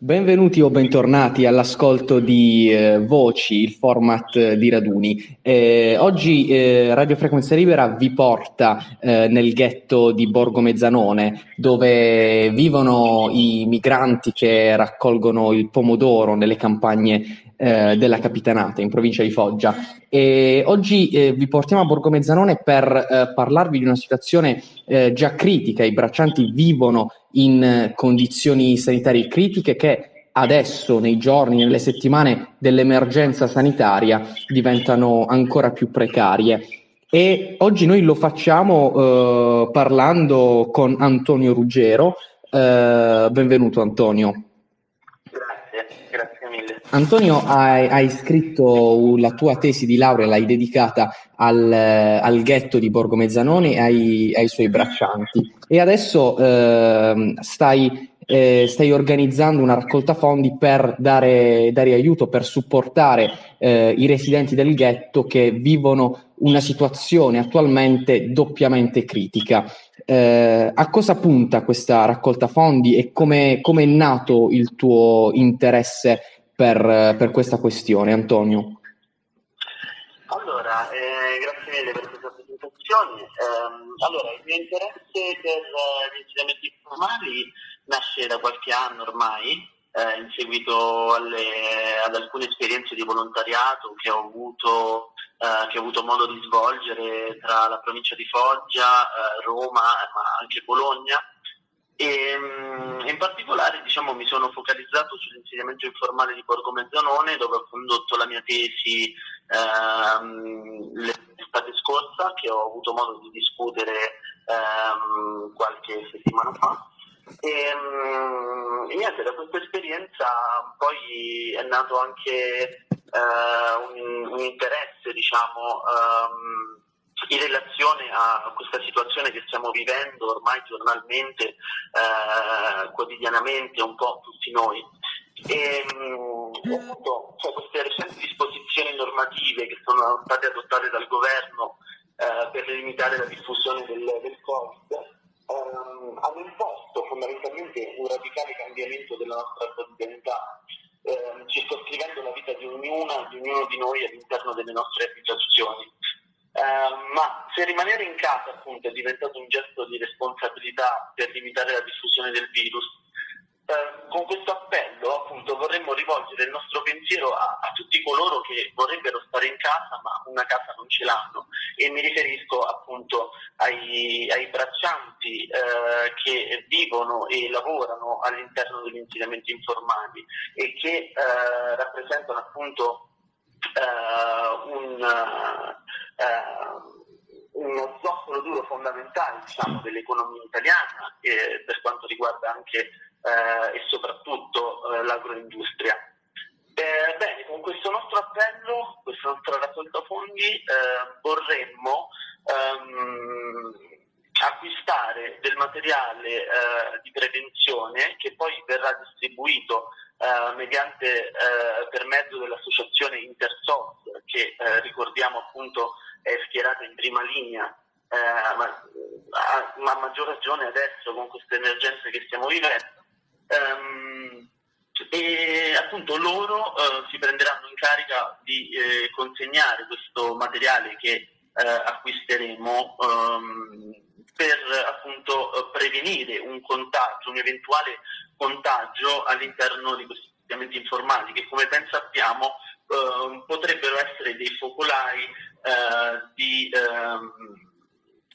Benvenuti o bentornati all'ascolto di eh, Voci, il format di raduni. Eh, oggi eh, Radio Frequenza Libera vi porta eh, nel ghetto di Borgo Mezzanone, dove vivono i migranti che raccolgono il pomodoro nelle campagne eh, della Capitanata in provincia di Foggia. E oggi eh, vi portiamo a Borgo Mezzanone per eh, parlarvi di una situazione eh, già critica. I braccianti vivono in eh, condizioni sanitarie critiche che adesso, nei giorni, nelle settimane dell'emergenza sanitaria, diventano ancora più precarie. E oggi noi lo facciamo eh, parlando con Antonio Ruggero. benvenuto Antonio. Antonio, hai, hai, scritto la tua tesi di laurea, l'hai dedicata al, al ghetto di Borgo Mezzanone e ai, ai suoi braccianti. E adesso eh, stai, eh, stai, organizzando una raccolta fondi per dare, dare aiuto, per supportare eh, i residenti del ghetto che vivono una situazione attualmente doppiamente critica. Eh, a cosa punta questa raccolta fondi e come è nato il tuo interesse per, per questa questione, Antonio? Allora, eh, grazie mille per questa presentazione. Eh, allora, il mio interesse per gli insegnamenti informali nasce da qualche anno ormai, eh, in seguito alle, ad alcune esperienze di volontariato che ho avuto, eh, che ho avuto modo di svolgere tra la provincia di Foggia, eh, Roma, ma anche Bologna e, ehm, in particolare diciamo, mi sono focalizzato sull'insegnamento informale di Borgo Mezzanone dove ho condotto la mia tesi ehm, l'estate scorsa che ho avuto modo di discutere ehm, qualche settimana fa. E, um, e, niente, da questa esperienza poi è nato anche uh, un, un, interesse, diciamo, um, in relazione a questa situazione che stiamo vivendo ormai giornalmente, eh, quotidianamente, un po' tutti noi. E, appunto, cioè, queste recenti disposizioni normative che sono state adottate dal governo eh, per limitare la diffusione del, del Covid ehm, hanno imposto fondamentalmente un radicale cambiamento della nostra quotidianità, eh, circoscrivendo la vita di ognuna, di ognuno di noi all'interno delle nostre abitazioni. Uh, ma se rimanere in casa appunto è diventato un gesto di responsabilità per limitare la diffusione del virus, uh, con questo appello appunto vorremmo rivolgere il nostro pensiero a, a, tutti coloro che vorrebbero stare in casa ma una casa non ce l'hanno. E mi riferisco appunto ai, ai braccianti uh, che vivono e lavorano all'interno degli insediamenti informali e che rappresentano appunto un eh, uno zoccolo duro fondamentale diciamo, dell'economia italiana eh, per quanto riguarda anche eh, e soprattutto eh, l'agroindustria. Eh, bene, con questo nostro appello, questa nostra raccolta fondi, eh, vorremmo ehm, acquistare del materiale eh, di prevenzione che poi verrà distribuito eh, mediante, eh, per mezzo dell'associazione Intersoft che eh, ricordiamo appunto è schierata in prima linea, eh, ma, a, ma, maggior ragione adesso con queste emergenze che stiamo vivendo. Um, e appunto loro uh, si prenderanno in carica di eh, consegnare questo materiale che acquisteremo um, per appunto prevenire un contagio, un eventuale contagio all'interno di questi ambienti informali che come ben sappiamo eh, potrebbero essere dei focolai eh, di... Ehm...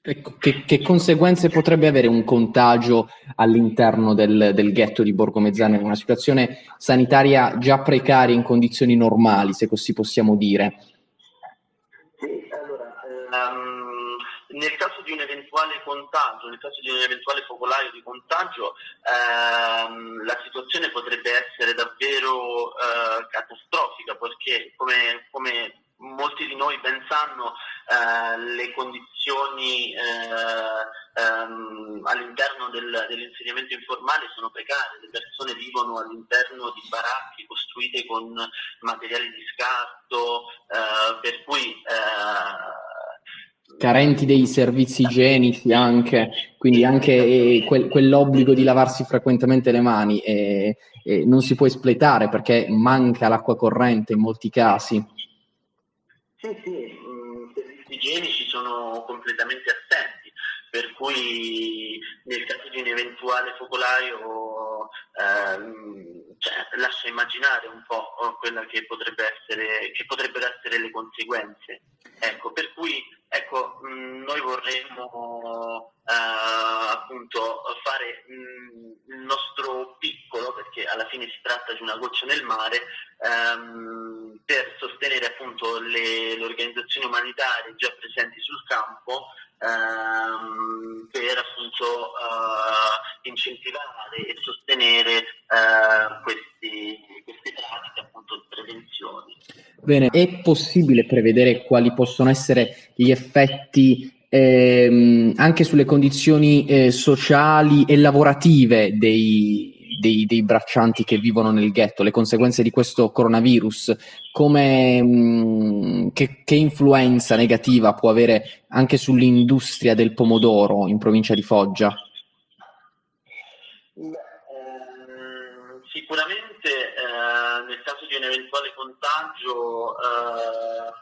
Ecco, che, che, conseguenze potrebbe avere un contagio all'interno del, del ghetto di Borgo Mezzano in una situazione sanitaria già precaria in condizioni normali, se così possiamo dire? Sì, allora, um nel caso di un eventuale contagio, nel caso di un eventuale focolaio di contagio, ehm, la situazione potrebbe essere davvero eh, catastrofica perché, come, come, molti di noi ben sanno, eh, le condizioni eh, ehm, all'interno del, dell'insegnamento informale sono precarie, le persone vivono all'interno di baracche costruite con materiali di scarto, eh, per cui eh, carenti dei servizi igienici anche, quindi anche eh, quel, quell'obbligo di lavarsi frequentemente le mani eh, eh, non si può espletare perché manca l'acqua corrente in molti casi. Sì, sì, i mm, servizi igienici sono completamente assenti, per cui nel caso di un eventuale focolaio ehm, cioè, lascia immaginare un po' quelle che, potrebbe essere, che potrebbero essere le conseguenze. Ecco, per cui ecco, mh, mm, noi vorremmo eh, appunto fare mh, mm, il nostro piccolo, perché alla fine si tratta di una goccia nel mare, ehm, per sostenere appunto le, le organizzazioni umanitarie già presenti sul campo ehm, per appunto eh, incentivare e sostenere eh, questi, queste pratiche appunto di prevenzione. Bene, è possibile prevedere quali possono essere gli effetti ehm, anche sulle condizioni eh, sociali e lavorative dei, dei, dei, braccianti che vivono nel ghetto, le conseguenze di questo coronavirus, come, mh, mm, che, che, influenza negativa può avere anche sull'industria del pomodoro in provincia di Foggia? Ehm, sicuramente eh, nel caso di un eventuale contagio eh,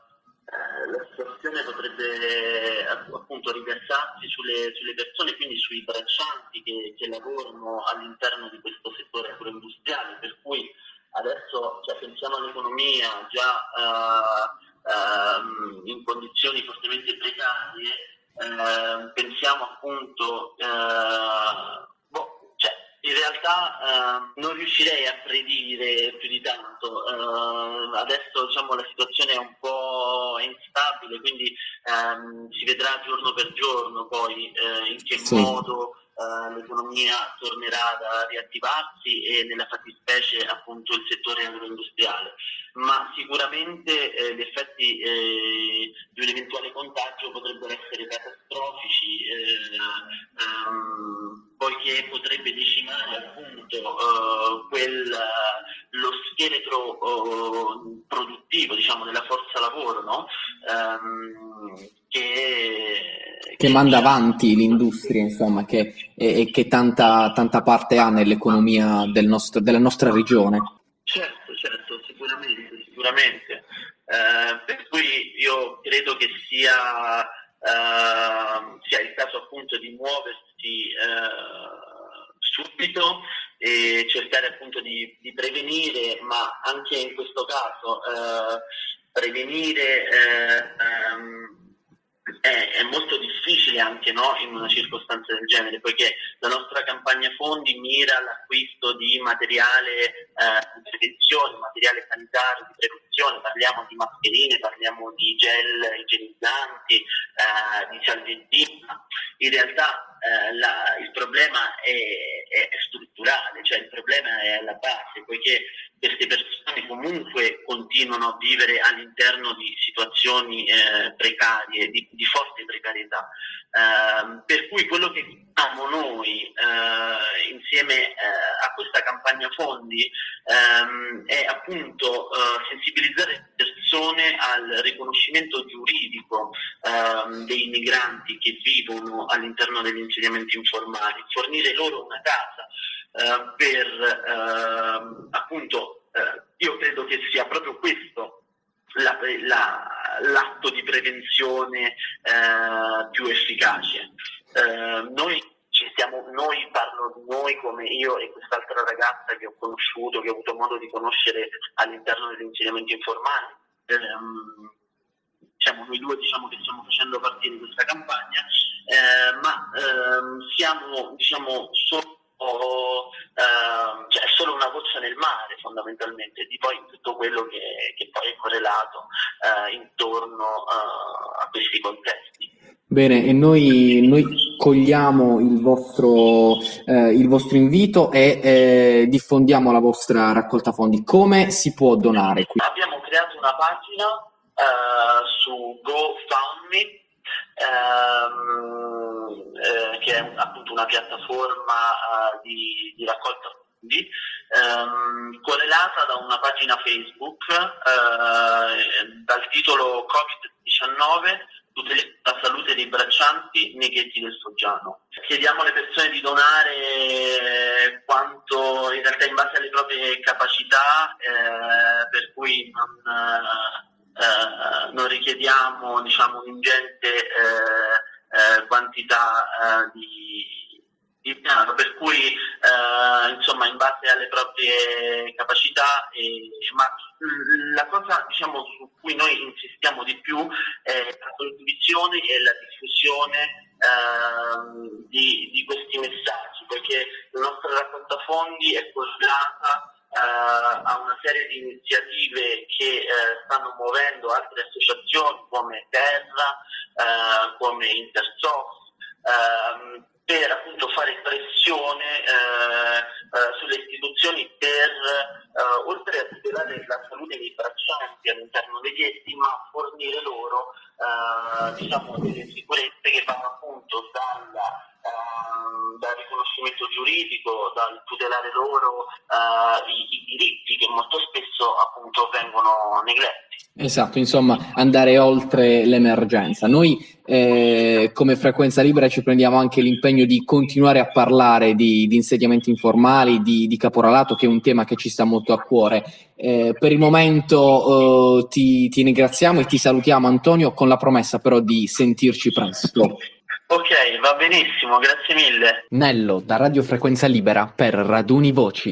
la situazione potrebbe appunto riversarsi sulle, sulle, persone, quindi sui braccianti che, che, lavorano all'interno di questo settore agroindustriale, per cui adesso cioè, all'economia già uh, uh, in condizioni fortemente precarie, uh, pensiamo appunto in realtà eh, non riuscirei a predire più di tanto. Eh, adesso diciamo, la situazione è un po' instabile, quindi ehm, si vedrà giorno per giorno poi eh, in che sì. modo eh, l'economia tornerà a riattivarsi e nella fattispecie appunto il settore agroindustriale. Ma sicuramente eh, gli effetti eh, di un eventuale contagio potrebbero essere catastrofici, ehm, poiché potrebbe decimare appunto quel, lo scheletro produttivo diciamo, della forza lavoro no? ehm, che, manda avanti l'industria, insomma, che, e, e che tanta, tanta, parte ha nell'economia del nostro, della nostra regione. Certo, certo, sicuramente, sicuramente. Eh, per cui io credo che sia, eh, sia il caso appunto di muoversi eh, subito e cercare appunto di, di, prevenire, ma anche in questo caso eh, prevenire um, è, è, molto difficile anche no, in una circostanza del genere, poiché la nostra campagna fondi mira all'acquisto di materiale eh, di prevenzione, materiale sanitario di prevenzione, parliamo di mascherine, parliamo di gel igienizzanti, eh, di salviettina. In realtà eh, la, il problema è, è, strutturale, cioè il problema è alla base, poiché queste persone comunque continuano a vivere all'interno di situazioni eh, precarie, di, di, forte precarietà. Eh, per cui quello che facciamo noi eh, insieme eh, a questa campagna fondi ehm, è appunto eh, sensibilizzare le persone al riconoscimento giuridico ehm, dei migranti che vivono all'interno degli insediamenti informali, fornire loro una casa eh, per ehm, appunto io credo che sia proprio questo la, la, l'atto di prevenzione eh, più efficace. Eh, noi stiamo, noi parlo di noi come io e quest'altra ragazza che ho conosciuto, che ho avuto modo di conoscere all'interno degli insegnamenti informali. Ehm, diciamo, noi due diciamo che stiamo facendo partire questa campagna, eh, ma ehm, siamo diciamo, solo Uh, cioè è solo una goccia nel mare fondamentalmente di poi tutto quello che, che poi è correlato uh, intorno uh, a questi contesti. Bene, e noi, noi cogliamo il vostro, eh, il vostro, invito e eh, diffondiamo la vostra raccolta fondi. Come si può donare qui? Abbiamo creato una pagina uh, su GoFundMe ehm, eh, che è appunto una piattaforma uh, di, di, raccolta fondi ehm, correlata da una pagina Facebook eh, dal titolo Covid-19 la salute dei braccianti nei ghetti del Foggiano. Chiediamo alle persone di donare quanto in realtà in base alle proprie capacità, eh, per cui non, eh, richiediamo diciamo, un'ingente eh, eh quantità eh, di di piano, per cui eh, insomma in base alle proprie capacità, eh, ma la cosa diciamo, su cui noi insistiamo di più è la condivisione e la diffusione eh, di, di, questi messaggi, perché la nostra raccontafondi è collegata eh, a una serie di iniziative che eh, stanno muovendo altre associazioni come Terra, eh, come Intersoft, ehm, per appunto fare pressione eh, eh, sulle istituzioni per, eh, oltre a tutelare la salute dei braccianti all'interno dei ghetti, ma fornire loro eh, diciamo, delle sicurezze che vanno riconoscimento giuridico, dal tutelare loro uh, i, i, diritti che molto spesso appunto vengono negletti. Esatto, insomma, andare oltre l'emergenza. Noi eh, come frequenza libera ci prendiamo anche l'impegno di continuare a parlare di, di insediamenti informali, di, di, caporalato, che è un tema che ci sta molto a cuore. Eh, per il momento eh, ti, ti ringraziamo e ti salutiamo Antonio con la promessa però di sentirci presto. Ok, va benissimo, grazie mille. Nello da Radio Frequenza Libera per Raduni Voci.